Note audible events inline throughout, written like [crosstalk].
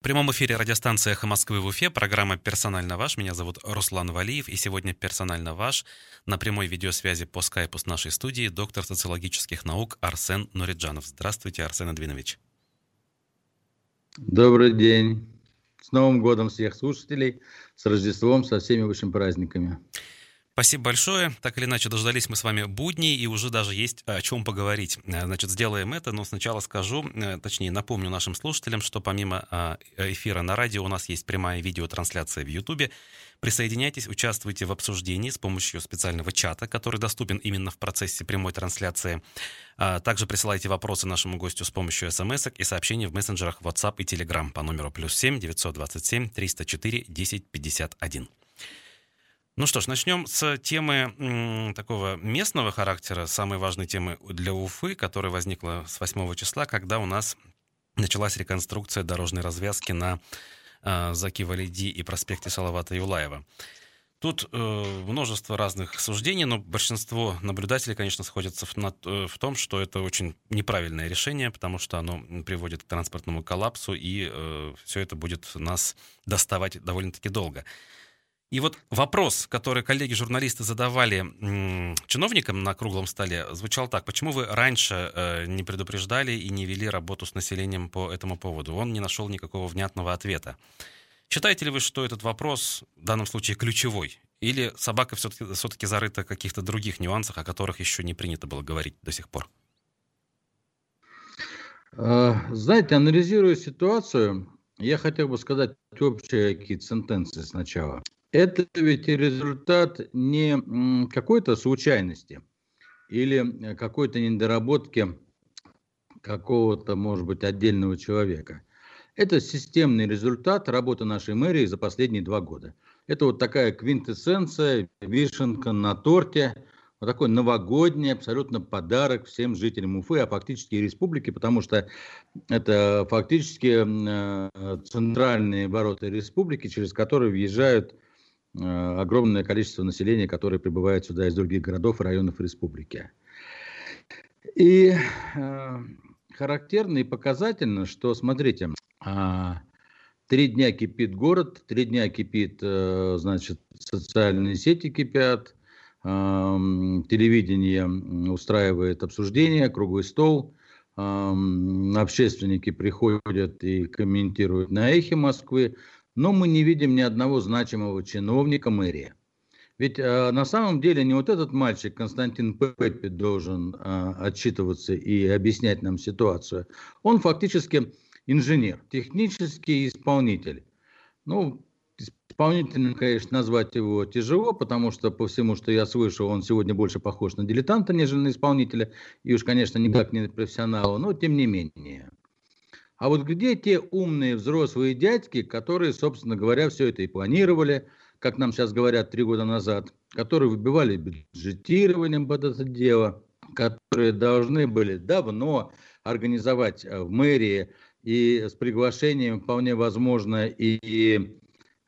В прямом эфире радиостанция «Эхо Москвы» в Уфе, программа «Персонально ваш». Меня зовут Руслан Валиев, и сегодня «Персонально ваш» на прямой видеосвязи по скайпу с нашей студией доктор социологических наук Арсен Нуриджанов. Здравствуйте, Арсен Адвинович. Добрый день. С Новым годом всех слушателей, с Рождеством, со всеми вашими праздниками. Спасибо большое. Так или иначе, дождались мы с вами будней, и уже даже есть о чем поговорить. Э, значит, сделаем это, но сначала скажу, э, точнее, напомню нашим слушателям, что помимо а, эфира на радио у нас есть прямая видеотрансляция в Ютубе. Присоединяйтесь, участвуйте в обсуждении с помощью специального чата, который доступен именно в процессе прямой трансляции. А, также присылайте вопросы нашему гостю с помощью смс и сообщений в мессенджерах WhatsApp и Telegram по номеру плюс 7 927 304 1051. Ну что ж, начнем с темы м, такого местного характера, самой важной темы для Уфы, которая возникла с 8 числа, когда у нас началась реконструкция дорожной развязки на э, Заки Валиди и проспекте Салавата Юлаева. Тут э, множество разных суждений, но большинство наблюдателей, конечно, сходятся в, на, э, в том, что это очень неправильное решение, потому что оно приводит к транспортному коллапсу, и э, все это будет нас доставать довольно-таки долго. И вот вопрос, который коллеги-журналисты задавали чиновникам на круглом столе, звучал так. Почему вы раньше э, не предупреждали и не вели работу с населением по этому поводу? Он не нашел никакого внятного ответа. Считаете ли вы, что этот вопрос в данном случае ключевой? Или собака все-таки, все-таки зарыта в каких-то других нюансах, о которых еще не принято было говорить до сих пор? Э, знаете, анализируя ситуацию, я хотел бы сказать общие какие-то сентенции сначала. Это ведь результат не какой-то случайности или какой-то недоработки какого-то, может быть, отдельного человека. Это системный результат работы нашей мэрии за последние два года. Это вот такая квинтэссенция, вишенка на торте, вот такой новогодний абсолютно подарок всем жителям Уфы, а фактически и республики, потому что это фактически э, центральные ворота республики, через которые въезжают Э, огромное количество населения, которое прибывает сюда из других городов и районов республики. И э, характерно и показательно, что, смотрите, э, три дня кипит город, три дня кипит, э, значит, социальные сети кипят, э, телевидение устраивает обсуждение, круглый стол, э, общественники приходят и комментируют на эхе Москвы, но мы не видим ни одного значимого чиновника мэрии. Ведь э, на самом деле не вот этот мальчик Константин Пеппи должен э, отчитываться и объяснять нам ситуацию. Он фактически инженер, технический исполнитель. Ну, исполнителем, конечно, назвать его тяжело, потому что по всему, что я слышал, он сегодня больше похож на дилетанта, нежели на исполнителя. И уж, конечно, никак не на профессионала, но тем не менее. А вот где те умные взрослые дядьки, которые, собственно говоря, все это и планировали, как нам сейчас говорят три года назад, которые выбивали бюджетированием под это дело, которые должны были давно организовать э, в мэрии и с приглашением, вполне возможно, и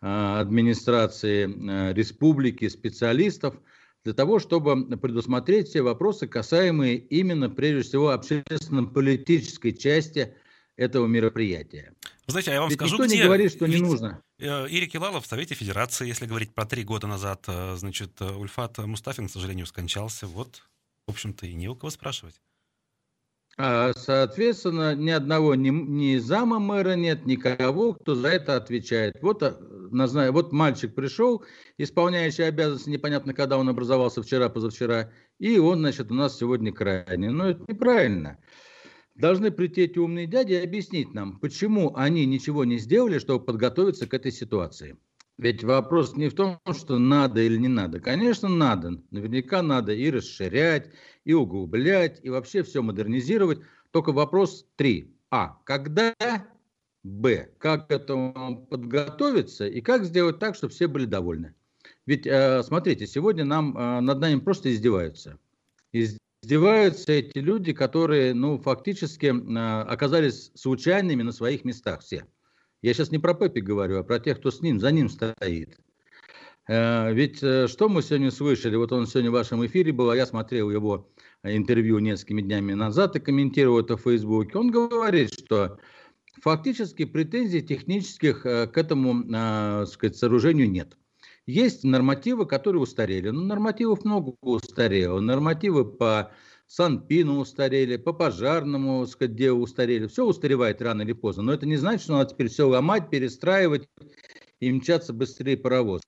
а, администрации э, республики, специалистов, для того, чтобы предусмотреть все вопросы, касаемые именно, прежде всего, общественно-политической части этого мероприятия. Знаете, а я вам Ведь скажу, никто где... не говорит, что Ведь не нужно. Э, Ирик Илалов в Совете Федерации, если говорить про три года назад, э, значит, э, Ульфат Мустафин, к сожалению, скончался. Вот, в общем-то, и не у кого спрашивать. А, соответственно, ни одного, ни, ни зама мэра нет, никого, кто за это отвечает. Вот, вот мальчик пришел, исполняющий обязанности, непонятно, когда он образовался, вчера, позавчера, и он, значит, у нас сегодня крайний. Но это неправильно должны прийти эти умные дяди и объяснить нам, почему они ничего не сделали, чтобы подготовиться к этой ситуации. Ведь вопрос не в том, что надо или не надо. Конечно, надо. Наверняка надо и расширять, и углублять, и вообще все модернизировать. Только вопрос три. А. Когда? Б. Как к этому подготовиться и как сделать так, чтобы все были довольны. Ведь, э, смотрите, сегодня нам э, над нами просто издеваются издеваются эти люди, которые, ну, фактически э, оказались случайными на своих местах все. Я сейчас не про Пеппи говорю, а про тех, кто с ним, за ним стоит. Э, ведь э, что мы сегодня слышали, вот он сегодня в вашем эфире был, а я смотрел его интервью несколькими днями назад и комментировал это в Фейсбуке, он говорит, что фактически претензий технических э, к этому э, сказать, сооружению нет. Есть нормативы, которые устарели. Ну, нормативов много устарело. Нормативы по Санпину устарели, по пожарному, сказать, где устарели. Все устаревает рано или поздно. Но это не значит, что надо теперь все ломать, перестраивать и мчаться быстрее паровоз.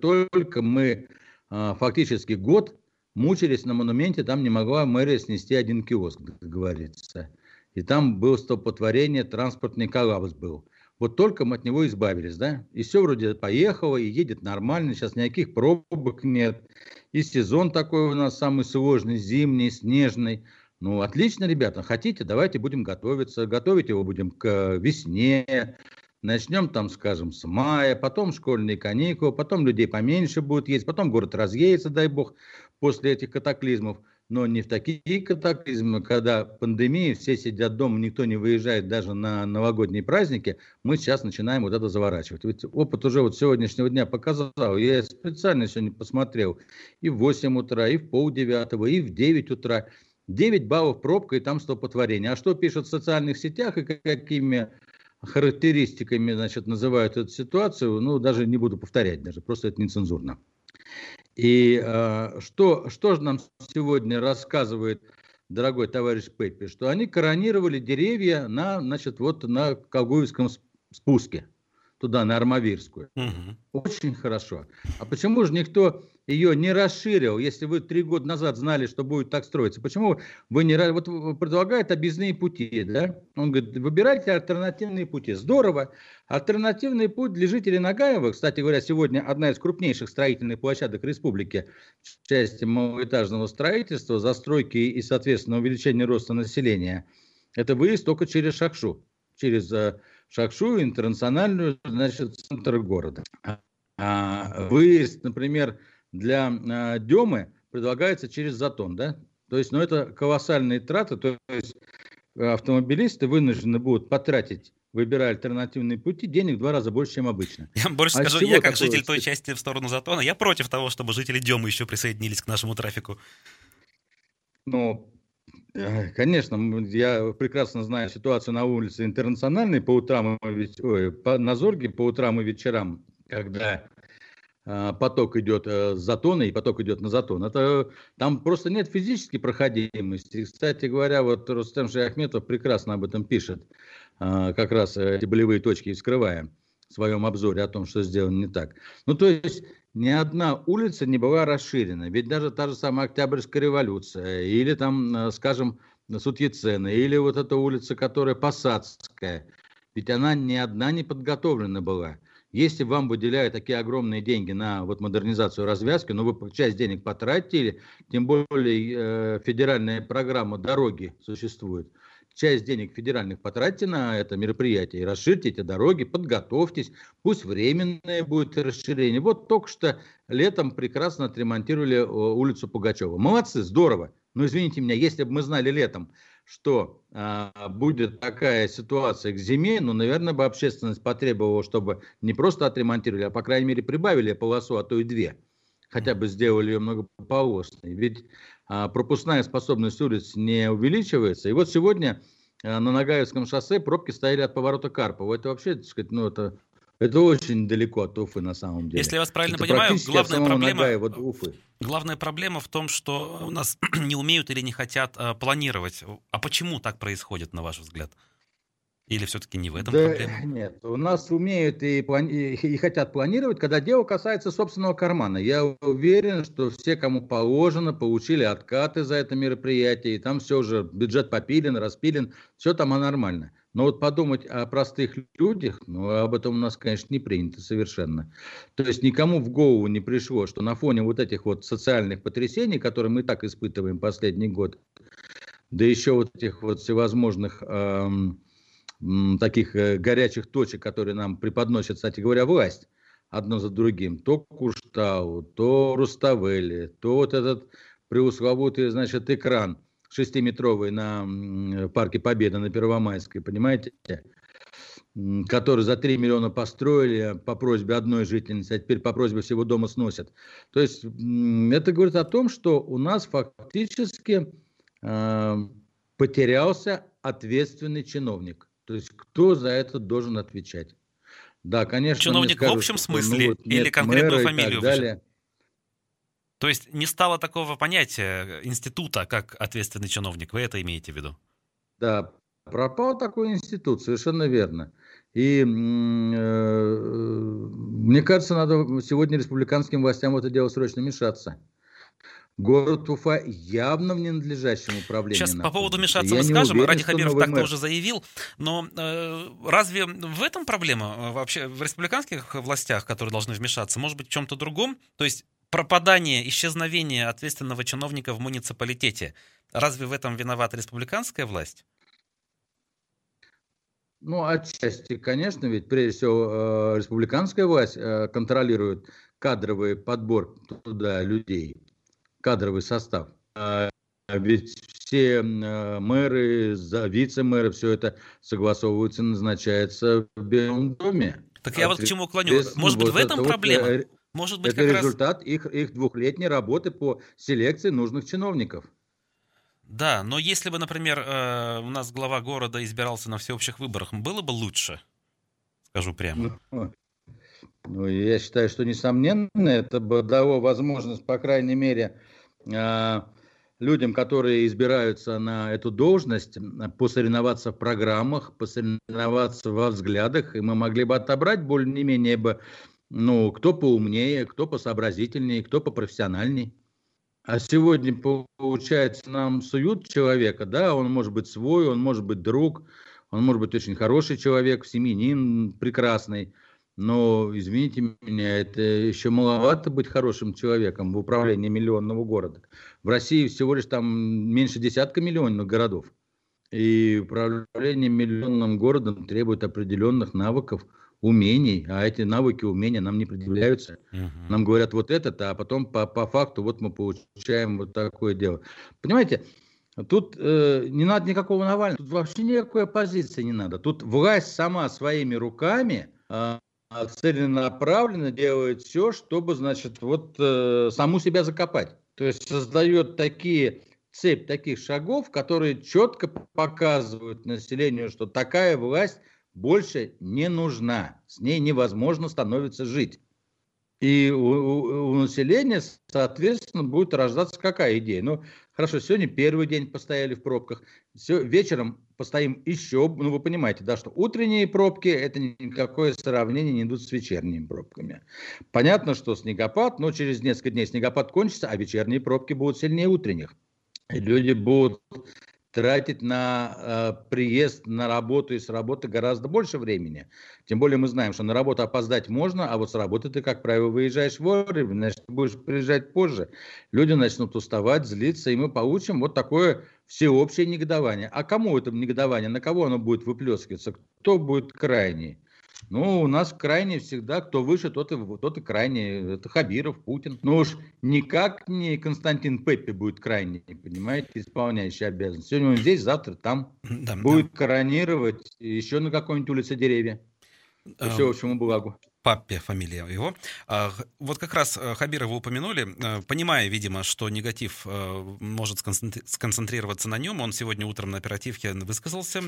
Только мы а, фактически год мучились на монументе, там не могла мэрия снести один киоск, как говорится. И там было столпотворение, транспортный коллапс был. Вот только мы от него избавились, да? И все вроде поехало, и едет нормально, сейчас никаких пробок нет. И сезон такой у нас самый сложный, зимний, снежный. Ну, отлично, ребята, хотите, давайте будем готовиться. Готовить его будем к весне. Начнем там, скажем, с мая, потом школьные каникулы, потом людей поменьше будет есть, потом город разъедется, дай бог, после этих катаклизмов. Но не в такие катаклизмы, когда пандемия, все сидят дома, никто не выезжает даже на новогодние праздники, мы сейчас начинаем вот это заворачивать. Ведь опыт уже вот сегодняшнего дня показал, я специально сегодня посмотрел, и в 8 утра, и в полдевятого, и в 9 утра. 9 баллов пробка и там столпотворение. А что пишут в социальных сетях и какими характеристиками значит, называют эту ситуацию, ну, даже не буду повторять, даже просто это нецензурно. И э, что, что же нам сегодня рассказывает дорогой товарищ Пеппи, что они коронировали деревья на, значит, вот на Колгуевском спуске туда, на Армавирскую. Угу. Очень хорошо. А почему же никто ее не расширил, если вы три года назад знали, что будет так строиться? Почему вы не... Вот предлагают объездные пути, да? Он говорит, выбирайте альтернативные пути. Здорово. Альтернативный путь для жителей Нагаева, кстати говоря, сегодня одна из крупнейших строительных площадок республики в части малоэтажного строительства, застройки и, соответственно, увеличения роста населения. Это выезд только через Шакшу, через э, Шакшу, интернациональную, значит, центр города. А выезд, например, для а, Демы предлагается через Затон, да? То есть, ну, это колоссальные траты, то есть автомобилисты вынуждены будут потратить выбирая альтернативные пути, денег в два раза больше, чем обычно. [laughs] Я больше а скажу, я как житель той части в сторону Затона, я против того, чтобы жители Демы еще присоединились к нашему трафику. Ну, Э, конечно, я прекрасно знаю ситуацию на улице Интернациональной по утрам, ой, по, на Зорге по утрам и вечерам, когда э, поток идет э, с затона и поток идет на затон. Это, там просто нет физической проходимости. Кстати говоря, вот Рустем Шаяхметов прекрасно об этом пишет, э, как раз эти болевые точки вскрывая в своем обзоре о том, что сделано не так. Ну, то есть ни одна улица не была расширена. Ведь даже та же самая Октябрьская революция, или там, э, скажем, Сутьецена, или вот эта улица, которая Посадская, ведь она ни одна не подготовлена была. Если вам выделяют такие огромные деньги на вот модернизацию развязки, но вы часть денег потратили, тем более э, федеральная программа дороги существует – часть денег федеральных потратьте на это мероприятие расширьте эти дороги, подготовьтесь, пусть временное будет расширение. Вот только что летом прекрасно отремонтировали улицу Пугачева. Молодцы, здорово. Но извините меня, если бы мы знали летом, что а, будет такая ситуация к зиме, ну, наверное, бы общественность потребовала, чтобы не просто отремонтировали, а, по крайней мере, прибавили полосу, а то и две. Хотя бы сделали ее многополосной. Ведь а, пропускная способность улиц не увеличивается. И вот сегодня а, на Нагаевском шоссе пробки стояли от поворота Карпова. Это вообще, так сказать, ну это, это очень далеко от Уфы на самом деле. Если я вас правильно это понимаю, главная проблема, Нагаева, Уфы. главная проблема в том, что у нас [clears throat] не умеют или не хотят а, планировать. А почему так происходит, на ваш взгляд? Или все-таки не в этом да, проблема? [laughs] Нет, у нас умеют и, плани- и хотят планировать, когда дело касается собственного кармана. Я уверен, что все, кому положено, получили откаты за это мероприятие, и там все уже, бюджет попилен, распилен, все там нормально. Но вот подумать о простых людях, ну, об этом у нас, конечно, не принято совершенно. То есть никому в голову не пришло, что на фоне вот этих вот социальных потрясений, которые мы так испытываем последний год, да еще вот этих вот всевозможных... Эм, таких э, горячих точек, которые нам преподносит, кстати говоря, власть одно за другим. То Куштау, то Руставели, то вот этот преусловутый, значит, экран шестиметровый на Парке Победы на Первомайской, понимаете? который за 3 миллиона построили по просьбе одной жительницы, а теперь по просьбе всего дома сносят. То есть это говорит о том, что у нас фактически э, потерялся ответственный чиновник То есть кто за это должен отвечать? Да, конечно. Чиновник скажут, в общем ну смысле ну, вот, или конкретную фамилию? далее. То есть не стало такого понятия института, как ответственный чиновник. Вы это имеете в виду? Да, пропал такой институт, совершенно верно. И э, мне кажется, надо сегодня республиканским властям в это дело срочно мешаться. Город Уфа явно в ненадлежащем управлении. Сейчас находится. по поводу мешаться Я мы скажем. Уверен, Ради Хабиров так тоже заявил. Но э, разве в этом проблема э, вообще в республиканских властях, которые должны вмешаться? Может быть, в чем-то другом? То есть пропадание, исчезновение ответственного чиновника в муниципалитете. Разве в этом виновата республиканская власть? Ну, отчасти, конечно, ведь прежде всего э, республиканская власть э, контролирует кадровый подбор туда людей кадровый состав. А ведь все э, мэры, вице-мэры, все это согласовывается, назначается в Белом доме. Так я вот к чему клоню. Может быть, в этом это проблема? Может быть, это как результат раз... их, их двухлетней работы по селекции нужных чиновников. Да, но если бы, например, э, у нас глава города избирался на всеобщих выборах, было бы лучше, скажу прямо. Ну, ну я считаю, что несомненно, это бы дало возможность, по крайней мере, а, людям, которые избираются на эту должность, посоревноваться в программах, посоревноваться во взглядах, и мы могли бы отобрать более-менее бы, ну, кто поумнее, кто посообразительнее, кто попрофессиональнее. А сегодня, получается, нам суют человека, да, он может быть свой, он может быть друг, он может быть очень хороший человек, семьянин прекрасный – но, извините меня, это еще маловато быть хорошим человеком в управлении миллионного города. В России всего лишь там меньше десятка миллионных городов. И управление миллионным городом требует определенных навыков, умений, а эти навыки, умения нам не предъявляются. Uh-huh. Нам говорят вот это, а потом по, по факту вот мы получаем вот такое дело. Понимаете, тут э, не надо никакого Навального, тут вообще никакой оппозиции не надо. Тут власть сама своими руками э, целенаправленно делает все, чтобы, значит, вот э, саму себя закопать. То есть создает такие цепь таких шагов, которые четко показывают населению, что такая власть больше не нужна, с ней невозможно становится жить. И у, у, у населения, соответственно, будет рождаться какая идея? Ну, хорошо, сегодня первый день постояли в пробках, все, вечером постоим еще, ну, вы понимаете, да, что утренние пробки, это никакое сравнение не идут с вечерними пробками. Понятно, что снегопад, но через несколько дней снегопад кончится, а вечерние пробки будут сильнее утренних. И люди будут тратить на э, приезд на работу и с работы гораздо больше времени. Тем более мы знаем, что на работу опоздать можно, а вот с работы ты, как правило, выезжаешь вовремя, значит, будешь приезжать позже. Люди начнут уставать, злиться, и мы получим вот такое всеобщее негодование. А кому это негодование, на кого оно будет выплескиваться, кто будет крайний? Ну, у нас крайне всегда, кто выше, тот и, тот и крайний. Это Хабиров, Путин. Ну уж никак не Константин Пеппи будет крайний, понимаете, исполняющий обязанности. Сегодня он здесь, завтра там. Да, будет да. коронировать еще на какой-нибудь улице деревья. По всеобщему благу. Паппе фамилия его. А, вот как раз э, Хабирова упомянули, э, понимая, видимо, что негатив э, может сконцентрироваться на нем, он сегодня утром на оперативке высказался,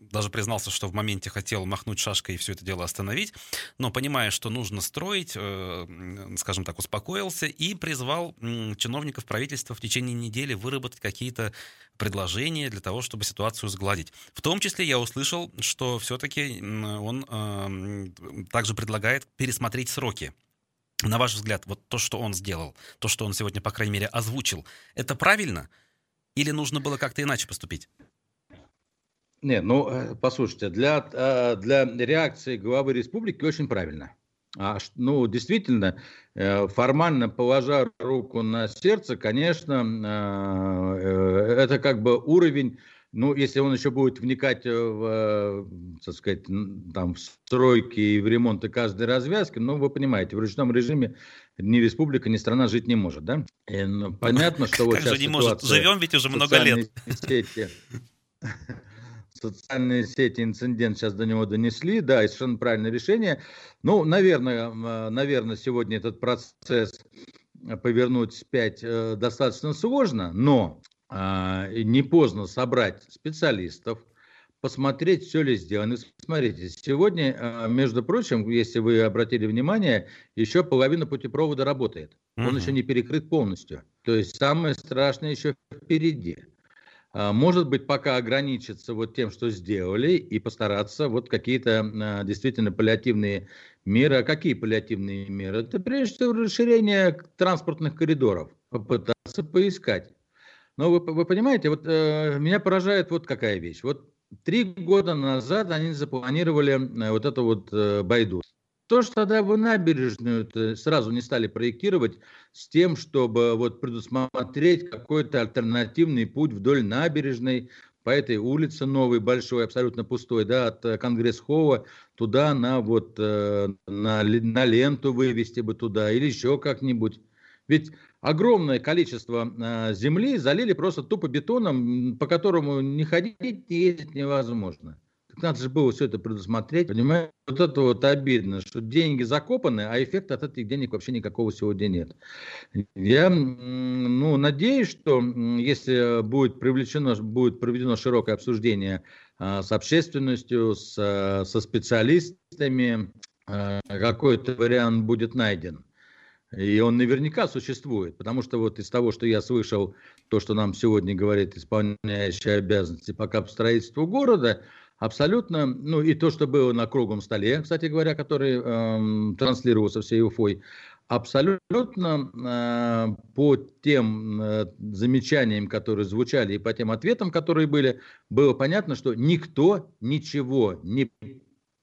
даже признался, что в моменте хотел махнуть шашкой и все это дело остановить, но понимая, что нужно строить, скажем так, успокоился и призвал чиновников правительства в течение недели выработать какие-то предложения для того, чтобы ситуацию сгладить. В том числе я услышал, что все-таки он э, также предлагает пересмотреть сроки. На ваш взгляд, вот то, что он сделал, то, что он сегодня, по крайней мере, озвучил, это правильно? Или нужно было как-то иначе поступить? Не, ну, э, послушайте, для, э, для реакции главы республики очень правильно. А, ну, действительно, э, формально положа руку на сердце, конечно, а, э, это как бы уровень, ну, если он еще будет вникать в, так сказать, там, в стройки и в ремонты каждой развязки, ну, вы понимаете, в ручном режиме ни республика, ни страна жить не может, да? И, ну, понятно, что вот сейчас же не может, живем ведь уже много лет. Сети, [laughs] социальные сети инцидент сейчас до него донесли, да, и совершенно правильное решение. Ну, наверное, наверное, сегодня этот процесс повернуть вспять э, достаточно сложно, но а, не поздно собрать специалистов, посмотреть, все ли сделано. Смотрите, сегодня, а, между прочим, если вы обратили внимание, еще половина путепровода работает. Он угу. еще не перекрыт полностью. То есть самое страшное еще впереди. А, может быть, пока ограничиться вот тем, что сделали, и постараться вот какие-то а, действительно паллиативные меры. А какие паллиативные меры? Это прежде всего расширение транспортных коридоров. Попытаться поискать. Но вы, вы понимаете, вот э, меня поражает вот какая вещь. Вот три года назад они запланировали э, вот эту вот э, байду. То, что тогда вы набережную сразу не стали проектировать с тем, чтобы вот предусмотреть какой-то альтернативный путь вдоль набережной, по этой улице новой, большой, абсолютно пустой, да, от э, Конгресс-Холла туда на вот э, на, на ленту вывести бы туда или еще как-нибудь. Ведь огромное количество э, земли залили просто тупо бетоном, по которому не ходить, не ездить невозможно. Так надо же было все это предусмотреть. Понимаете, вот это вот обидно, что деньги закопаны, а эффекта от этих денег вообще никакого сегодня нет. Я ну, надеюсь, что если будет привлечено, будет проведено широкое обсуждение а, с общественностью, с, со специалистами, а, какой-то вариант будет найден. И он наверняка существует, потому что вот из того, что я слышал, то, что нам сегодня говорит исполняющий обязанности по капстроительству города – абсолютно, ну и то, что было на круглом столе, кстати говоря, который э, транслировался всей Уфой, абсолютно э, по тем э, замечаниям, которые звучали, и по тем ответам, которые были, было понятно, что никто ничего не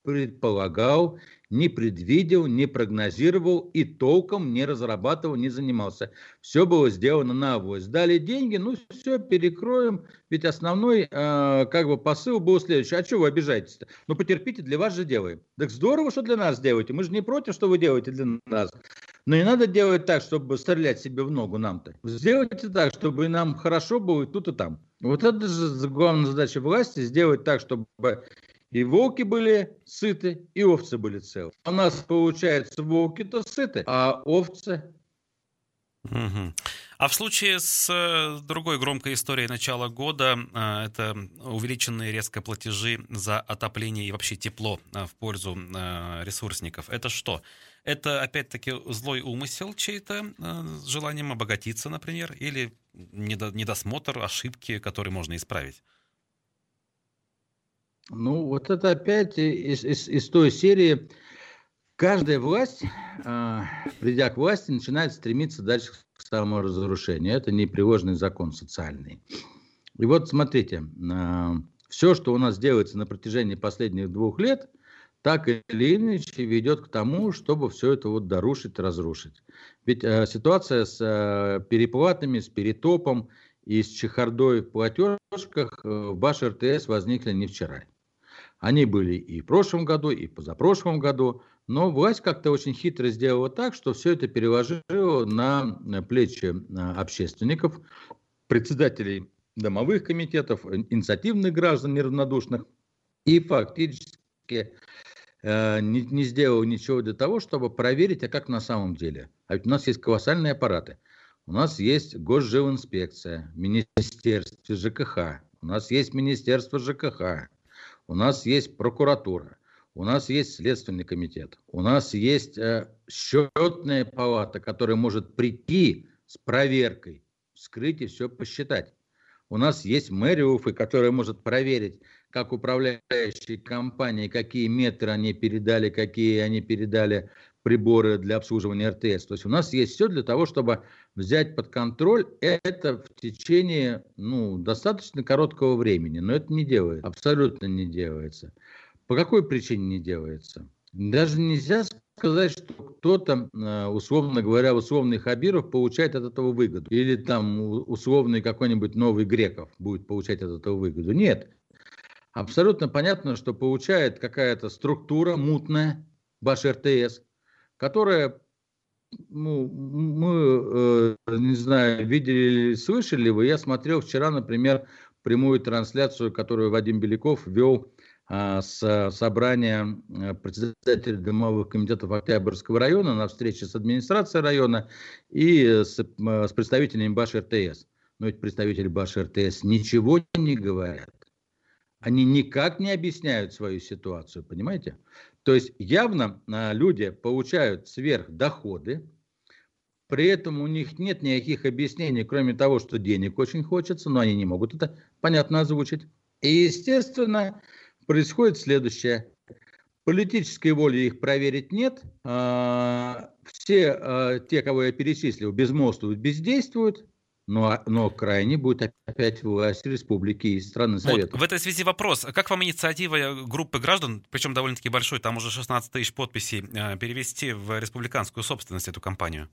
предполагал, не предвидел, не прогнозировал и толком не разрабатывал, не занимался. Все было сделано на авось. Дали деньги, ну все, перекроем. Ведь основной э, как бы посыл был следующий. А что вы обижаетесь-то? Ну потерпите, для вас же делаем. Так здорово, что для нас делаете. Мы же не против, что вы делаете для нас. Но не надо делать так, чтобы стрелять себе в ногу нам-то. Сделайте так, чтобы нам хорошо было и тут, и там. Вот это же главная задача власти, сделать так, чтобы и волки были сыты, и овцы были целы. У нас, получается, волки-то сыты, а овцы... Угу. А в случае с э, другой громкой историей начала года, э, это увеличенные резко платежи за отопление и вообще тепло э, в пользу ресурсников. Это что? Это опять-таки злой умысел чей-то с желанием обогатиться, например, или недосмотр, ошибки, которые можно исправить? Ну, вот это опять из, из, из той серии. Каждая власть, э, придя к власти, начинает стремиться дальше к саморазрушению. Это непреложный закон социальный. И вот смотрите, э, все, что у нас делается на протяжении последних двух лет, так или иначе ведет к тому, чтобы все это вот дорушить, разрушить. Ведь э, ситуация с э, переплатами, с перетопом и с чехардой в платежках э, в Баш РТС возникли не вчера. Они были и в прошлом году, и позапрошлом году, но власть как-то очень хитро сделала так, что все это переложила на плечи а, общественников, председателей домовых комитетов, инициативных граждан неравнодушных, и фактически э, не, не сделал ничего для того, чтобы проверить, а как на самом деле. А ведь у нас есть колоссальные аппараты. У нас есть госжилинспекция, министерство ЖКХ, у нас есть министерство ЖКХ, у нас есть прокуратура, у нас есть Следственный комитет, у нас есть э, счетная палата, которая может прийти с проверкой, вскрыть и все посчитать. У нас есть мэрия Уфы, которая может проверить, как управляющие компании, какие метры они передали, какие они передали приборы для обслуживания РТС. То есть у нас есть все для того, чтобы взять под контроль это в течение ну, достаточно короткого времени. Но это не делается, абсолютно не делается. По какой причине не делается? Даже нельзя сказать, что кто-то, э, условно говоря, условный Хабиров получает от этого выгоду. Или там условный какой-нибудь новый Греков будет получать от этого выгоду. Нет. Абсолютно понятно, что получает какая-то структура мутная, ваш РТС, которая, ну, мы, э, не знаю, видели или слышали вы, я смотрел вчера, например, прямую трансляцию, которую Вадим Беляков вел а, с собрания э, председателя домовых комитетов Октябрьского района на встрече с администрацией района и с, э, с представителями БАШ РТС. Но эти представители БАШ РТС ничего не говорят. Они никак не объясняют свою ситуацию, понимаете? То есть явно а, люди получают сверхдоходы, при этом у них нет никаких объяснений, кроме того, что денег очень хочется, но они не могут это понятно озвучить. И, естественно, происходит следующее. Политической воли их проверить нет. А, все а, те, кого я перечислил, безмолвствуют, бездействуют. Но, но крайне будет опять власть республики и страны Совета. Вот, в этой связи вопрос. Как вам инициатива группы граждан, причем довольно-таки большой, там уже 16 тысяч подписей, а, перевести в республиканскую собственность эту компанию?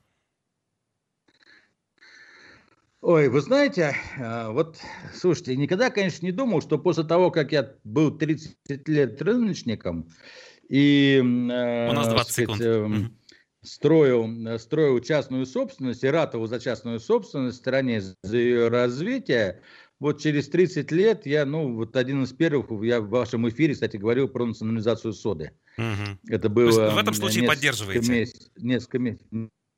Ой, вы знаете, а, вот, слушайте, никогда, конечно, не думал, что после того, как я был 30 лет рыночником и... У нас 20 сказать, секунд. Строил, строил частную собственность и ратовал за частную собственность в стране, за ее развитие, вот через 30 лет я, ну, вот один из первых, я в вашем эфире, кстати, говорил про национализацию соды. Угу. Это было... в этом случае поддерживаете? Месяц, несколько месяцев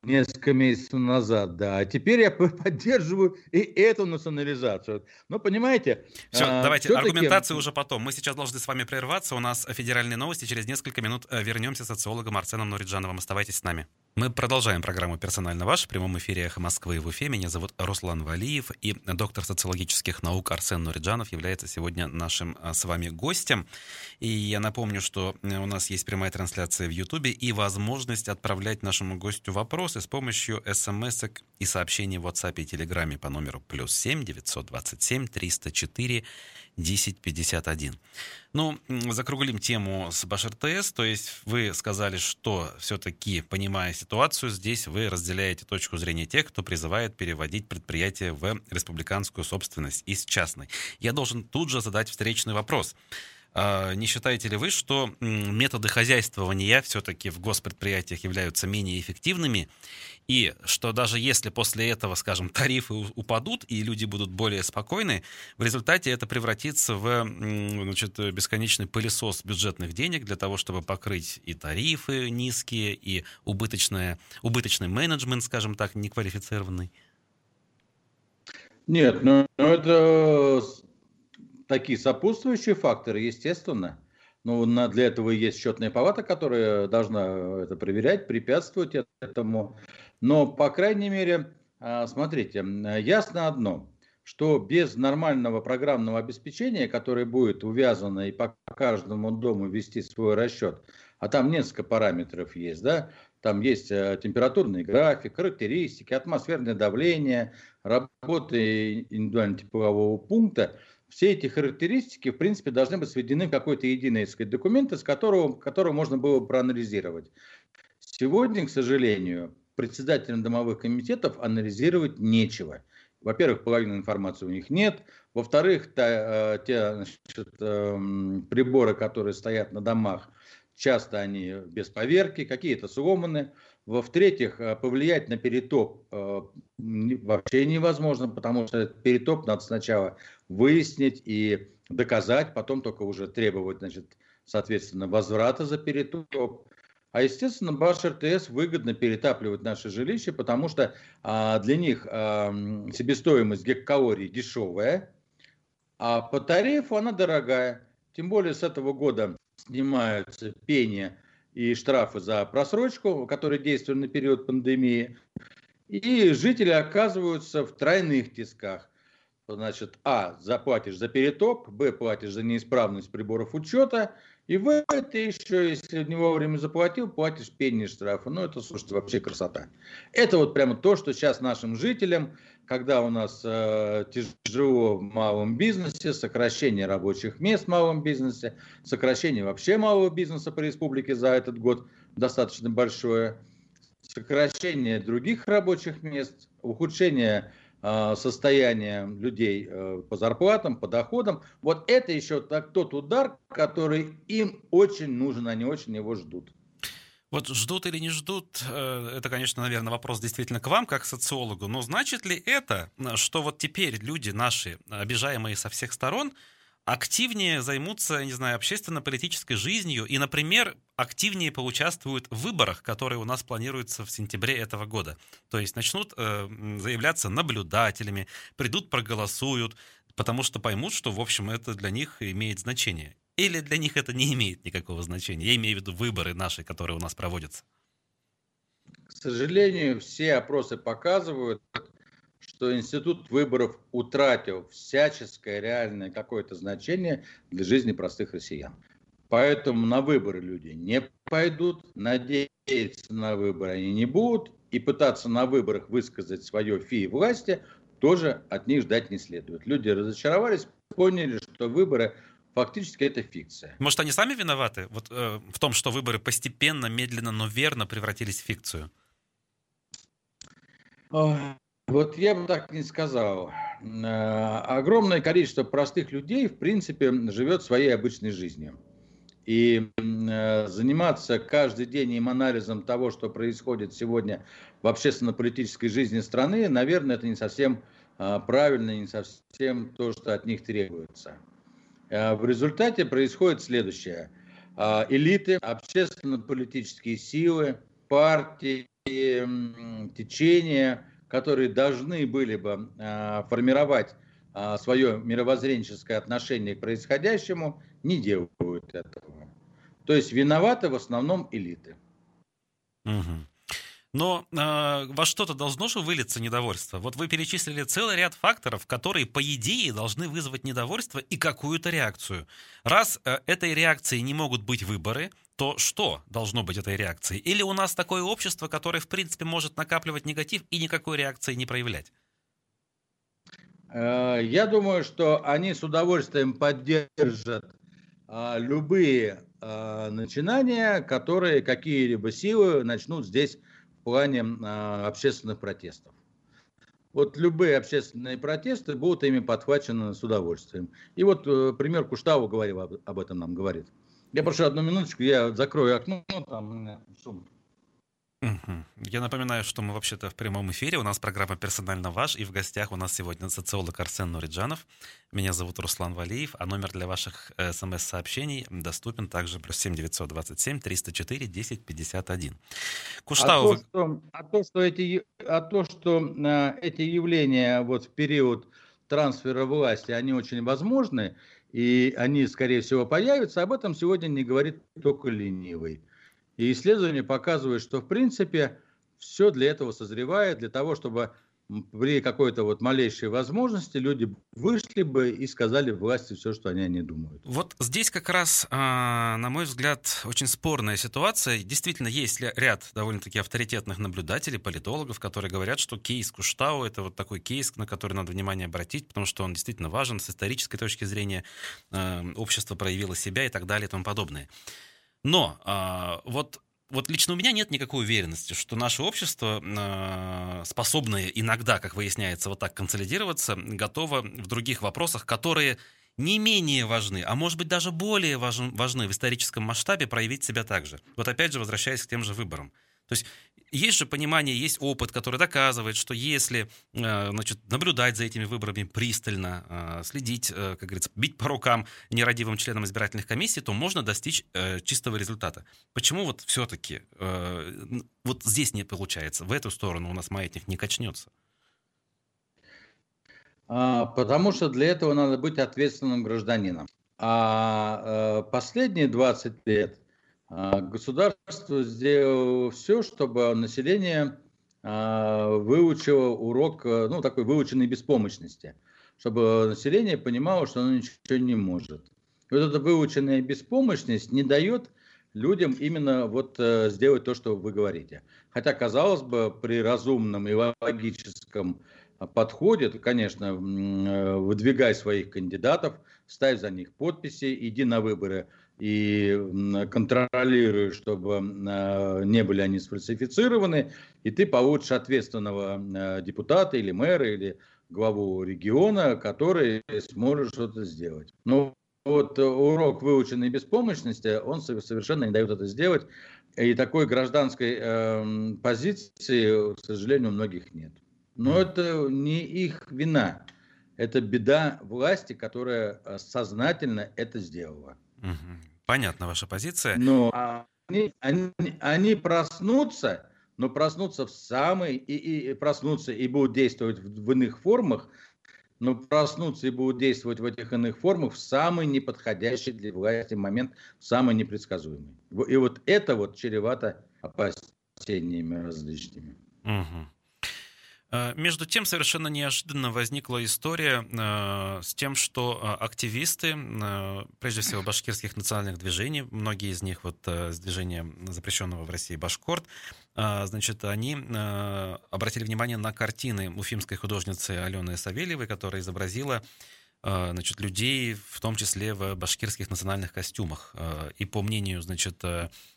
несколько месяцев назад, да. А теперь я [laughs] поддерживаю и эту национализацию. Но понимаете... Все, а, давайте, аргументацию уже потом. Мы сейчас должны с вами прерваться. У нас федеральные новости. Через несколько минут э, вернемся с социологом Арсеном Нуриджановым. Оставайтесь с нами. Мы продолжаем программу «Персонально ваш» в прямом эфире «Эхо Москвы» в Уфе. Меня зовут Руслан Валиев, и доктор социологических наук Арсен Нуриджанов является сегодня нашим а, с вами гостем. И я напомню, что э, у нас есть прямая трансляция в Ютубе и возможность отправлять нашему гостю вопросы с помощью смс и сообщений в WhatsApp и Телеграме по номеру плюс 7 927 304 1051. Ну, закруглим тему с Башир ТС. То есть вы сказали, что все-таки, понимая ситуацию, здесь вы разделяете точку зрения тех, кто призывает переводить предприятие в республиканскую собственность из частной. Я должен тут же задать встречный вопрос. А, не считаете ли вы, что методы хозяйствования все-таки в госпредприятиях являются менее эффективными, и что даже если после этого, скажем, тарифы упадут и люди будут более спокойны, в результате это превратится в значит, бесконечный пылесос бюджетных денег для того, чтобы покрыть и тарифы низкие, и убыточное, убыточный менеджмент, скажем так, неквалифицированный? Нет, ну это такие сопутствующие факторы, естественно. Ну, на, для этого есть счетная палата, которая должна это проверять, препятствовать этому. Но, по крайней мере, а, смотрите, ясно одно, что без нормального программного обеспечения, которое будет увязано и по каждому дому вести свой расчет, а там несколько параметров есть, да, там есть э, температурный график, характеристики, атмосферное давление, работы индивидуального теплового пункта, все эти характеристики, в принципе, должны быть сведены в какой-то единый сказать, документ, из которого, которого можно было бы проанализировать. Сегодня, к сожалению, председателям домовых комитетов анализировать нечего. Во-первых, половины информации у них нет. Во-вторых, та, э, те значит, э, приборы, которые стоят на домах, часто они без поверки, какие-то сломаны. Во-вторых, э, повлиять на перетоп э, вообще невозможно, потому что перетоп надо сначала выяснить и доказать, потом только уже требовать, значит, соответственно, возврата за перетоп. А, естественно, Баш РТС выгодно перетапливать наши жилища, потому что а, для них а, себестоимость геккалорий дешевая, а по тарифу она дорогая. Тем более с этого года снимаются пени и штрафы за просрочку, которые действуют на период пандемии. И жители оказываются в тройных тисках. Значит, А, заплатишь за перетоп, Б, платишь за неисправность приборов учета, и В, ты еще, если не вовремя заплатил, платишь пени штрафа. Ну, это, слушайте, вообще красота. Это вот прямо то, что сейчас нашим жителям когда у нас э, тяжело в малом бизнесе, сокращение рабочих мест в малом бизнесе, сокращение вообще малого бизнеса по республике за этот год достаточно большое, сокращение других рабочих мест, ухудшение э, состояния людей э, по зарплатам, по доходам. Вот это еще тот удар, который им очень нужен, они очень его ждут. Вот ждут или не ждут, э, это, конечно, наверное, вопрос действительно к вам, как социологу, но значит ли это, что вот теперь люди наши, обижаемые со всех сторон, активнее займутся, не знаю, общественно-политической жизнью и, например, активнее поучаствуют в выборах, которые у нас планируются в сентябре этого года. То есть начнут э, заявляться наблюдателями, придут, проголосуют, потому что поймут, что, в общем, это для них имеет значение. Или для них это не имеет никакого значения? Я имею в виду выборы наши, которые у нас проводятся. К сожалению, все опросы показывают, что институт выборов утратил всяческое реальное какое-то значение для жизни простых россиян. Поэтому на выборы люди не пойдут, надеяться на выборы они не будут, и пытаться на выборах высказать свое фи власти тоже от них ждать не следует. Люди разочаровались, поняли, что выборы фактически это фикция. Может, они сами виноваты вот, э, в том, что выборы постепенно, медленно, но верно превратились в фикцию? Вот я бы так не сказал. Э, огромное количество простых людей, в принципе, живет своей обычной жизнью. И э, заниматься каждый день им анализом того, что происходит сегодня в общественно-политической жизни страны, наверное, это не совсем э, правильно, не совсем то, что от них требуется. В результате происходит следующее. Элиты, общественно-политические силы, партии, течения, которые должны были бы э, формировать свое мировоззренческое отношение к происходящему, не делают этого. То есть виноваты в основном элиты. Угу. Но э, во что-то должно же вылиться недовольство. Вот вы перечислили целый ряд факторов, которые, по идее, должны вызвать недовольство и какую-то реакцию. Раз э, этой реакцией не могут быть выборы, то что должно быть этой реакцией? Или у нас такое общество, которое, в принципе, может накапливать негатив и никакой реакции не проявлять? Э, я думаю, что они с удовольствием поддержат а, любые а, начинания, которые какие-либо силы начнут здесь плане а, общественных протестов. Вот любые общественные протесты будут ими подхвачены с удовольствием. И вот э, пример Куштау говорил об, этом нам говорит. Я прошу одну минуточку, я закрою окно, там шум. Я напоминаю, что мы вообще-то в прямом эфире. У нас программа «Персонально ваш», и в гостях у нас сегодня социолог Арсен Нуриджанов. Меня зовут Руслан Валиев, а номер для ваших э, смс-сообщений доступен также плюс 7 927 304 1051. Куштау... А то, что, а то, что, эти, а то, что э, эти явления вот в период трансфера власти, они очень возможны, и они, скорее всего, появятся, об этом сегодня не говорит только ленивый. И исследования показывают, что в принципе все для этого созревает, для того, чтобы при какой-то вот малейшей возможности люди вышли бы и сказали власти все, что они о ней думают. Вот здесь как раз, а, на мой взгляд, очень спорная ситуация. Действительно, есть ряд довольно-таки авторитетных наблюдателей, политологов, которые говорят, что кейс Куштау — это вот такой кейс, на который надо внимание обратить, потому что он действительно важен с исторической точки зрения, а, общество проявило себя и так далее и тому подобное. Но а, вот вот лично у меня нет никакой уверенности, что наше общество, э, способное иногда, как выясняется, вот так консолидироваться, готово в других вопросах, которые не менее важны, а может быть даже более важны в историческом масштабе, проявить себя также. Вот опять же, возвращаясь к тем же выборам. То есть есть же понимание, есть опыт, который доказывает, что если э, значит, наблюдать за этими выборами пристально, э, следить, э, как говорится, бить по рукам нерадивым членам избирательных комиссий, то можно достичь чистого результата. Почему вот все-таки вот здесь не получается, в эту сторону у нас маятник не качнется? А, потому что для этого надо быть ответственным гражданином. А последние 20 лет – государство сделало все, чтобы население а, выучило урок, э, ну, такой выученной беспомощности, чтобы население понимало, что оно ничего не может. И вот эта выученная беспомощность не дает людям именно вот э, сделать то, что вы говорите. Хотя, казалось бы, при разумном и логическом подходе, конечно, э, выдвигай своих кандидатов, ставь за них подписи, иди на выборы и контролируешь, чтобы а, не были они сфальсифицированы, и ты получишь ответственного а, депутата или мэра, или главу региона, который сможет что-то сделать. Но вот урок выученной беспомощности, он совершенно не дает это сделать, и такой гражданской э, позиции, к сожалению, у многих нет. Но это не их вина, это беда власти, которая сознательно это сделала. Понятна ваша позиция. Но они, они, они проснутся, но проснутся в самой и, и проснутся и будут действовать в, в иных формах но проснутся и будут действовать в этих иных формах в самый неподходящий для власти момент, в самый непредсказуемый. И вот это вот чревато опасениями различными. Угу. Между тем, совершенно неожиданно возникла история э, с тем, что э, активисты, э, прежде всего башкирских национальных движений, многие из них вот с движения запрещенного в России Башкорт, значит, они обратили внимание на картины уфимской художницы Алены Савельевой, которая изобразила значит, людей, в том числе в башкирских национальных костюмах. И по мнению, значит,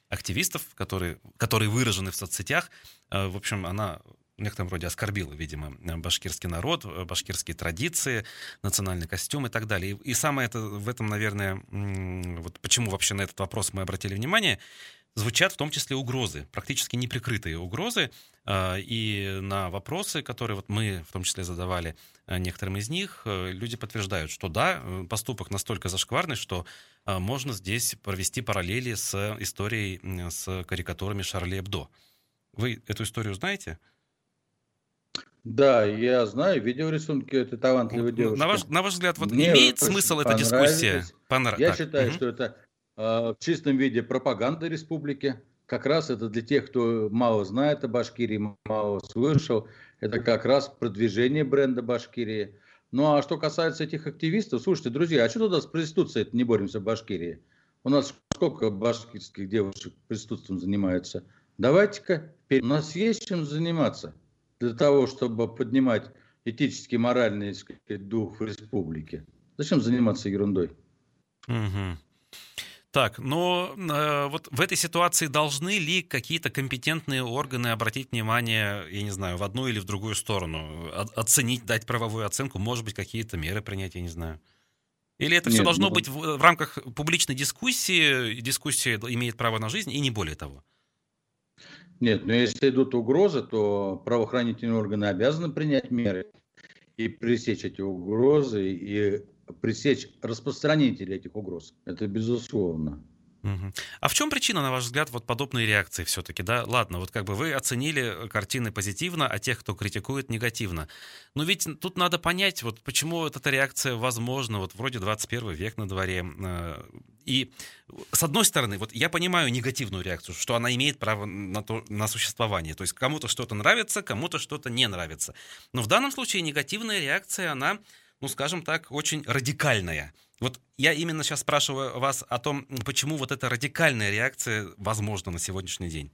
активистов, которые, которые выражены в соцсетях, в общем, она в некотором роде оскорбила, видимо, башкирский народ, башкирские традиции, национальный костюм и так далее. И, и самое это в этом, наверное, вот почему вообще на этот вопрос мы обратили внимание, звучат в том числе угрозы, практически неприкрытые угрозы, а, и на вопросы, которые вот мы в том числе задавали некоторым из них, э, люди подтверждают, что да, поступок настолько зашкварный, что можно здесь провести параллели с историей, с карикатурами Шарли Эбдо. Вы эту историю знаете? Да, я знаю, видеорисунки этой талантливой девушки. На ваш, на ваш взгляд, вот Мне имеет смысл эта дискуссия? Понрав... Я так. считаю, угу. что это э, в чистом виде пропаганда республики. Как раз это для тех, кто мало знает о Башкирии, мало слышал. Это как раз продвижение бренда Башкирии. Ну а что касается этих активистов, слушайте, друзья, а что туда с проституцией не боремся в Башкирии? У нас сколько башкирских девушек проституцией занимаются? Давайте-ка, у нас есть чем заниматься для того, чтобы поднимать этический, моральный сказать, дух в республике. Зачем заниматься ерундой? Угу. Так, но э, вот в этой ситуации должны ли какие-то компетентные органы обратить внимание, я не знаю, в одну или в другую сторону, от, оценить, дать правовую оценку, может быть, какие-то меры принять, я не знаю? Или это Нет, все должно ну... быть в, в рамках публичной дискуссии, дискуссия имеет право на жизнь, и не более того? Нет, но если идут угрозы, то правоохранительные органы обязаны принять меры и пресечь эти угрозы, и пресечь распространителей этих угроз. Это безусловно. А в чем причина, на ваш взгляд, вот подобной реакции все-таки, да? Ладно, вот как бы вы оценили картины позитивно, а тех, кто критикует, негативно. Но ведь тут надо понять, вот почему вот эта реакция возможна, вот вроде 21 век на дворе. Э, и с одной стороны, вот я понимаю негативную реакцию, что она имеет право на, то, на существование. То есть кому-то что-то нравится, кому-то что-то не нравится. Но в данном случае негативная реакция, она, ну скажем так, очень радикальная. Вот я именно сейчас спрашиваю вас о том, почему вот эта радикальная реакция возможна на сегодняшний день.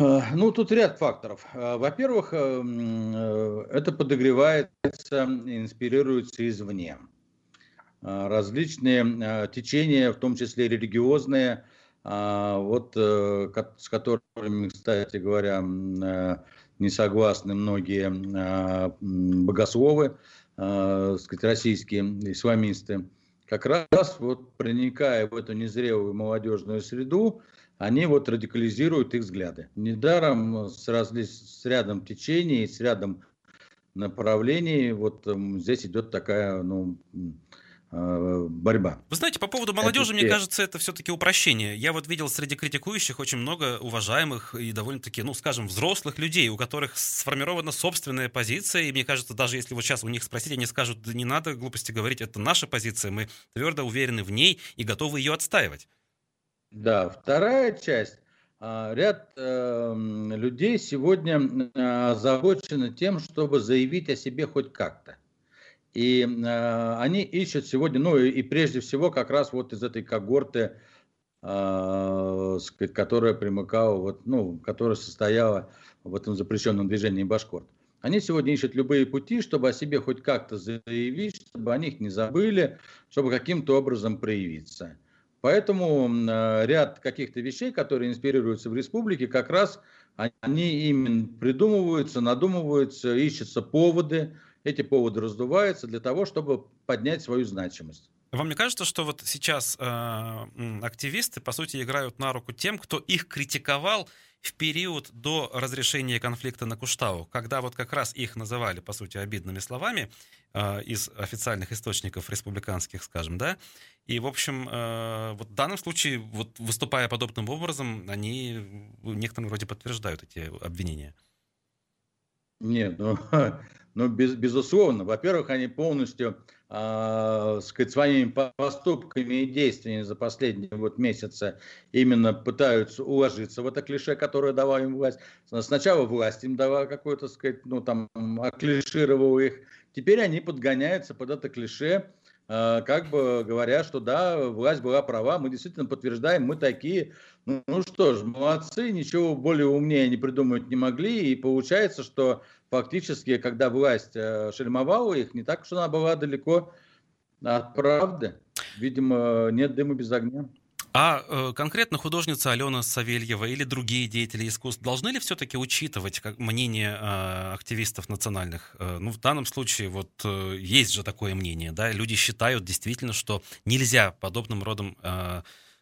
Э, ну, тут ряд факторов. Э, во-первых, э, это подогревается, инспирируется извне. Различные течения, в том числе религиозные, вот с которыми, кстати говоря, не согласны многие богословы, э, сказать, российские исламисты, как раз вот проникая в эту незрелую молодежную среду, они вот радикализируют их взгляды. Недаром с, разли... с рядом течений, с рядом направлений вот здесь идет такая, ну, борьба. Вы знаете, по поводу молодежи, это... мне кажется, это все-таки упрощение. Я вот видел среди критикующих очень много уважаемых и довольно-таки, ну, скажем, взрослых людей, у которых сформирована собственная позиция, и мне кажется, даже если вот сейчас у них спросить, они скажут, да не надо глупости говорить, это наша позиция, мы твердо уверены в ней и готовы ее отстаивать. Да, вторая часть. А, ряд э, людей сегодня э, озабочены тем, чтобы заявить о себе хоть как-то. И э, они ищут сегодня, ну и, прежде всего как раз вот из этой когорты, э, которая примыкала, вот, ну, которая состояла в этом запрещенном движении Башкорт. Они сегодня ищут любые пути, чтобы о себе хоть как-то заявить, чтобы о них не забыли, чтобы каким-то образом проявиться. Поэтому э, ряд каких-то вещей, которые инспирируются в республике, как раз они именно придумываются, надумываются, ищутся поводы, эти поводы раздуваются для того, чтобы поднять свою значимость. Вам не кажется, что вот сейчас э, активисты, по сути, играют на руку тем, кто их критиковал в период до разрешения конфликта на Куштау, когда вот как раз их называли, по сути, обидными словами э, из официальных источников республиканских, скажем, да, и, в общем, э, вот в данном случае, вот выступая подобным образом, они в некотором роде подтверждают эти обвинения. Нет, ну, [laughs] ну без, безусловно. Во-первых, они полностью э, сказать, своими поступками и действиями за последние вот месяцы именно пытаются уложиться в это клише, которое давала им власть. Сначала власть им давала какое-то, сказать, ну там, оклишировала их. Теперь они подгоняются под это клише, как бы говоря, что да, власть была права, мы действительно подтверждаем, мы такие. Ну, ну что ж, молодцы, ничего более умнее не придумать не могли, и получается, что фактически, когда власть э, шельмовала их, не так уж она была далеко от правды. Видимо, нет дыма без огня. А э, конкретно художница Алена Савельева или другие деятели искусств должны ли все-таки учитывать как, мнение э, активистов национальных? Э, ну, в данном случае вот есть же такое мнение, да, люди считают действительно, что нельзя подобным родом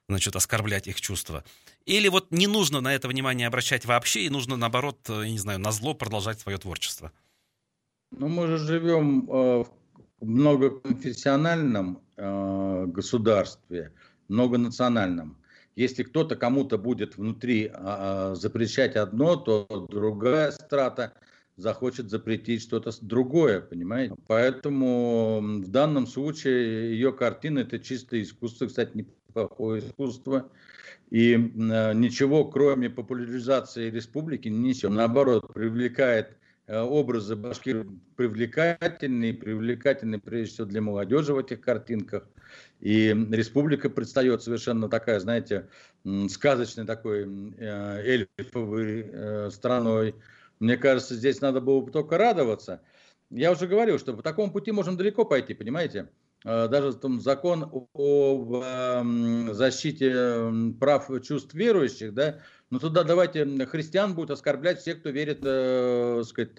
значит, оскорблять их чувства. Или вот не нужно на это внимание обращать вообще, и нужно, наоборот, я не знаю, на зло продолжать свое творчество? Ну, мы же живем э, в многоконфессиональном э, государстве, многонациональном. Если кто-то кому-то будет внутри э, запрещать одно, то другая страта захочет запретить что-то другое, понимаете? Поэтому в данном случае ее картина это чисто искусство, кстати, неплохое искусство и э, ничего, кроме популяризации республики, не несет. Наоборот, привлекает образы башкир привлекательные, привлекательные прежде всего для молодежи в этих картинках. И республика предстает совершенно такая, знаете, сказочной такой э, эльфовой страной. Мне кажется, здесь надо было бы только радоваться. Я уже говорил, что по такому пути можем далеко пойти, понимаете? Э, даже там закон о эм, защите прав чувств верующих, да, но туда давайте христиан будут оскорблять все, кто верит, э, сказать,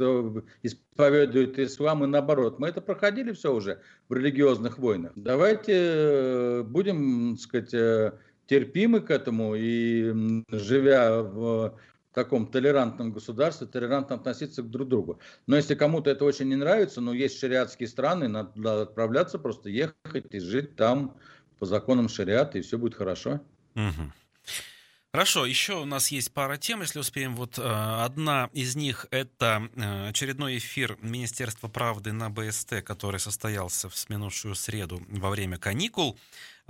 исповедует ислам и наоборот. Мы это проходили все уже в религиозных войнах. Давайте э, будем, сказать, э, терпимы к этому и живя в таком толерантном государстве толерантно относиться к друг другу. Но если кому-то это очень не нравится, ну, есть шариатские страны, надо отправляться, просто ехать и жить там по законам шариата, и все будет хорошо. Угу. Хорошо, еще у нас есть пара тем, если успеем. Вот э, одна из них это э, очередной эфир Министерства правды на БСТ, который состоялся в минувшую среду во время каникул.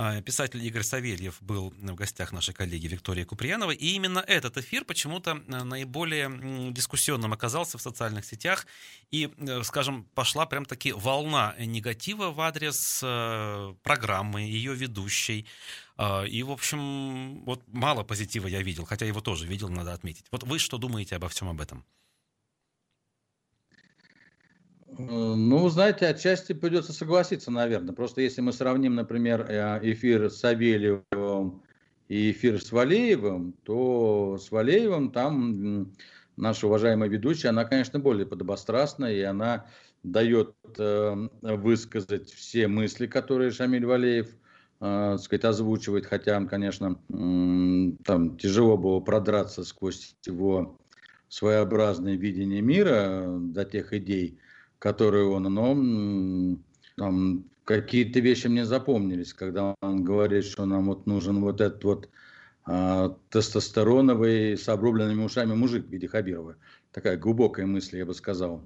А, писатель Игорь Савельев был в гостях нашей коллеги Виктории Куприяновой. И именно этот эфир почему-то э, наиболее дискуссионным оказался в социальных сетях. И, э, скажем, пошла прям таки волна негатива в адрес э, программы, ее ведущей. И, в общем, вот мало позитива я видел, хотя его тоже видел, надо отметить. Вот вы что думаете обо всем об этом? Ну, знаете, отчасти придется согласиться, наверное. Просто если мы сравним, например, э, эфир с Савельевым и эфир с Валеевым, то с Валеевым там наша уважаемая ведущая, она, конечно, более подобострастная, и она дает э, высказать все мысли, которые Шамиль Валеев э, сказать, озвучивает, хотя он, конечно, э, там тяжело было продраться сквозь его своеобразное видение мира до тех идей, которые он, но там какие-то вещи мне запомнились, когда он говорит, что нам вот нужен вот этот вот а, тестостероновый с обрубленными ушами мужик в виде Хабирова. Такая глубокая мысль, я бы сказал.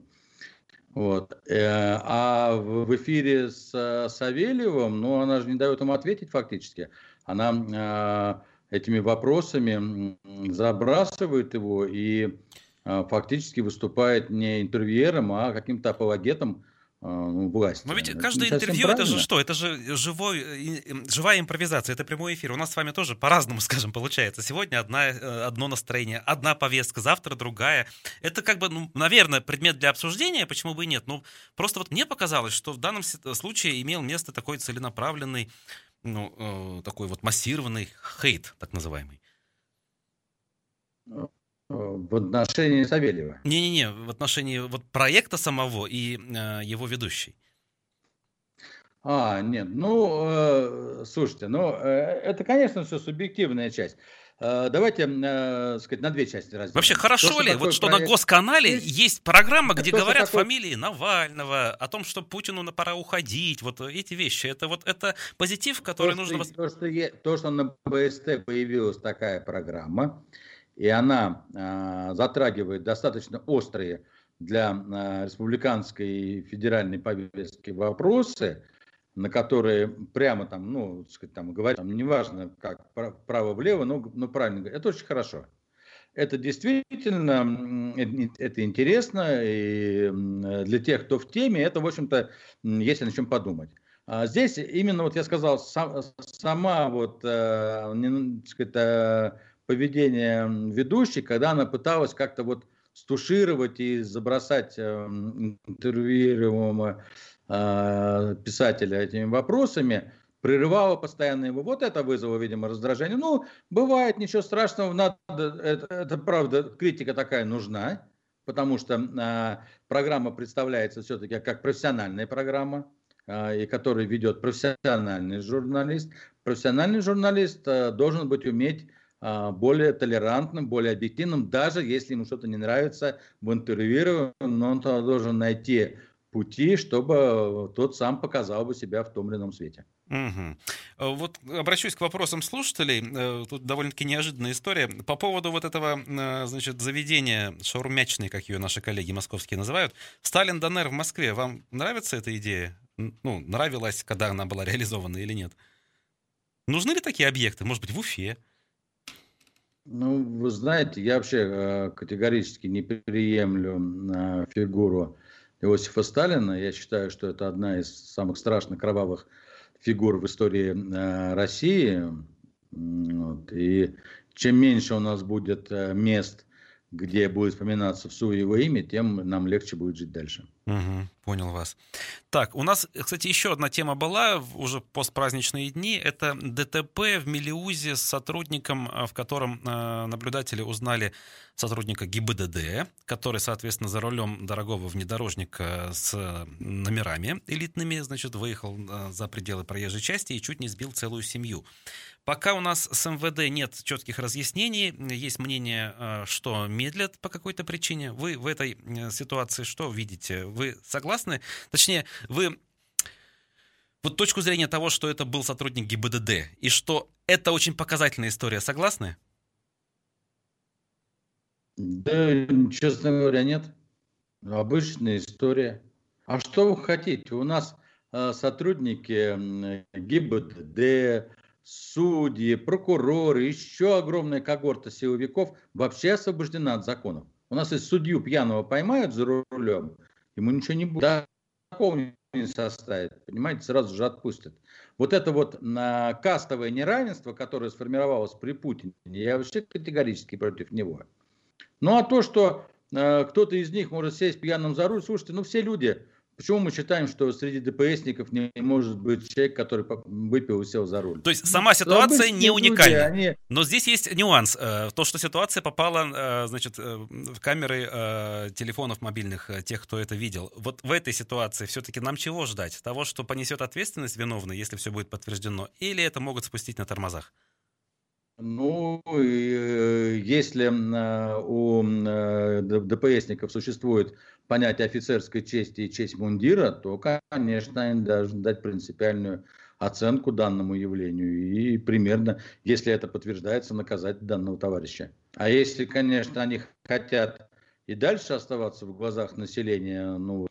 Вот. Э, а в эфире с Савельевым, ну, она же не дает ему ответить фактически. Она э, этими вопросами забрасывает его и а, фактически выступает не интервьюером, а каким-то апологетом а, ну, власти. Но ведь каждое интервью это же что? Это же живой, живая импровизация, это прямой эфир. У нас с вами тоже по-разному, [laughs] скажем, получается. Сегодня одна, э, одно настроение, одна повестка, завтра другая. Это как бы, ну, наверное, предмет для обсуждения, почему бы и нет. Но просто вот мне показалось, что в данном случае имел место такой целенаправленный, ну, э, такой вот массированный хейт, так называемый. В отношении Савельева? Не-не-не, в отношении вот проекта самого и э, его ведущей. А, нет, ну, э, слушайте, ну, э, это, конечно, все субъективная часть. Э, давайте, э, сказать, на две части разделим. Вообще, хорошо то, ли, вот что проект... на Госканале есть, есть программа, где то, говорят такой... фамилии Навального, о том, что Путину пора уходить, вот эти вещи, это вот это позитив, который то, нужно... Что, то, что, то, что на БСТ появилась такая программа, и она э, затрагивает достаточно острые для а, республиканской и федеральной повестки вопросы, на которые прямо там, ну, сказать, там говорить, там, неважно, как право-влево, но, но правильно говорить, это очень хорошо. Это действительно, это интересно, и для тех, кто в теме, это, в общем-то, есть на чем подумать. А здесь именно, вот я сказал, сам, сама вот, э, не, сказать, э, поведение ведущей, когда она пыталась как-то вот стушировать и забросать э, интервьюируемого э, писателя этими вопросами, прерывала постоянно его. Вот это вызвало, видимо, раздражение. Ну, бывает, ничего страшного, надо, это, это правда, критика такая нужна, потому что э, программа представляется все-таки как профессиональная программа, э, и которую ведет профессиональный журналист. Профессиональный журналист э, должен быть уметь а, более толерантным, более объективным, даже если ему что-то не нравится в интервью, но он должен найти пути, чтобы тот сам показал бы себя в том или ином свете. Угу. Вот обращусь к вопросам слушателей. Э, тут довольно-таки неожиданная история. По поводу вот этого, э, значит, заведения шаурмячной, как ее наши коллеги московские называют, Сталин Донер в Москве. Вам нравится эта идея? Ну, нравилась, когда она была [laughs] реализована или нет? Нужны ли такие объекты? Может быть, в Уфе? Ну, вы знаете, я вообще э, категорически не приемлю э, фигуру Иосифа Сталина. Я считаю, что это одна из самых страшных кровавых фигур в истории э, России. Вот. И чем меньше у нас будет мест, где будет вспоминаться в СУ его имя, тем нам легче будет жить дальше. Угу, понял вас. Так, у нас, кстати, еще одна тема была уже постпраздничные дни. Это ДТП в Мелиузе с сотрудником, э, в котором э, наблюдатели узнали сотрудника ГИБДД, который, соответственно, за рулем дорогого внедорожника с номерами элитными, значит, выехал э, за пределы проезжей части и чуть не сбил целую семью. Пока у нас с МВД нет четких разъяснений, есть мнение, э, что медлят по какой-то причине. Вы в этой э, ситуации что видите? Вы согласны? Точнее, вы вот точку зрения того, что это был сотрудник ГИБДД, и что это очень показательная история, согласны? Да, честно говоря, нет. Обычная история. А что вы хотите? У нас э, сотрудники ГИБДД, судьи, прокуроры, еще огромная когорта силовиков вообще освобождена от законов. У нас если судью пьяного поймают за рулем, ему ничего не будет. Да, такого не составит, понимаете, сразу же отпустят. Вот это вот на кастовое неравенство, которое сформировалось при Путине, я вообще категорически против него. Ну а то, что э, кто-то из них может сесть пьяным за руль, слушайте, ну все люди Почему мы считаем, что среди ДПСников не может быть человек, который выпил и сел за руль? То есть сама ситуация не уникальна. Люди, они... Но здесь есть нюанс. Э, то, что ситуация попала э, значит, э, в камеры телефонов мобильных тех, кто это видел. Вот в этой ситуации все-таки нам чего ждать? Того, что понесет ответственность виновный, если все будет подтверждено? Или это могут спустить на тормозах? Ну, если у ДПСников существует понятие офицерской чести и честь мундира, то, конечно, они должны дать принципиальную оценку данному явлению и примерно, если это подтверждается, наказать данного товарища. А если, конечно, они хотят и дальше оставаться в глазах населения, ну,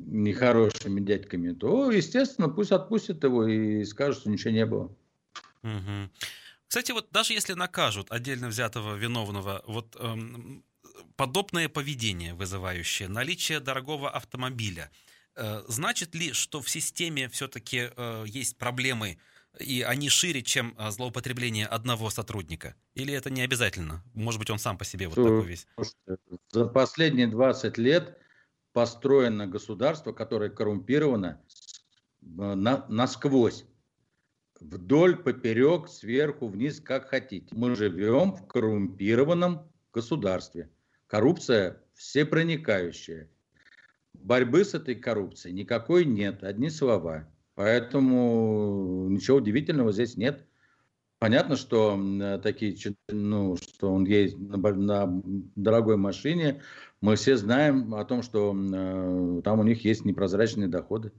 нехорошими дядьками, то, естественно, пусть отпустят его и скажут, что ничего не было. Кстати, вот даже если накажут отдельно взятого виновного, вот эм, подобное поведение вызывающее, наличие дорогого автомобиля, э, значит ли, что в системе все-таки э, есть проблемы, и они шире, чем э, злоупотребление одного сотрудника? Или это не обязательно? Может быть, он сам по себе вот такой весь? За последние 20 лет построено государство, которое коррумпировано на, насквозь. Вдоль, поперек, сверху, вниз, как хотите. Мы живем в коррумпированном государстве. Коррупция всепроникающая. Борьбы с этой коррупцией никакой нет, одни слова. Поэтому ничего удивительного здесь нет. Понятно, что такие, ну, что он ездит на, на дорогой машине. Мы все знаем о том, что э, там у них есть непрозрачные доходы.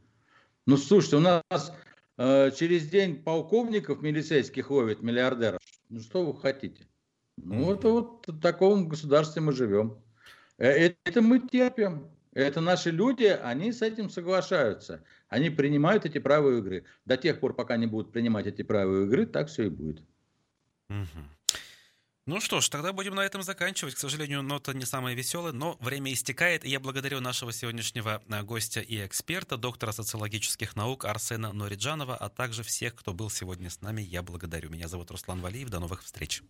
Ну, слушайте, у нас э, через день полковников милицейских ловят миллиардеров. Ну, что вы хотите? Ну, это вот в таком государстве мы живем. Э, это мы терпим. Это наши люди, они с этим соглашаются. Они принимают эти правила игры. До тех пор, пока они будут принимать эти правила игры, так все и будет. Угу. Ну что ж, тогда будем на этом заканчивать. К сожалению, нота не самая веселая, но время истекает. И я благодарю нашего сегодняшнего э, гостя и эксперта, доктора социологических наук Арсена Нориджанова, а также всех, кто был сегодня с нами. Я благодарю. Меня зовут Руслан Валиев. До новых встреч.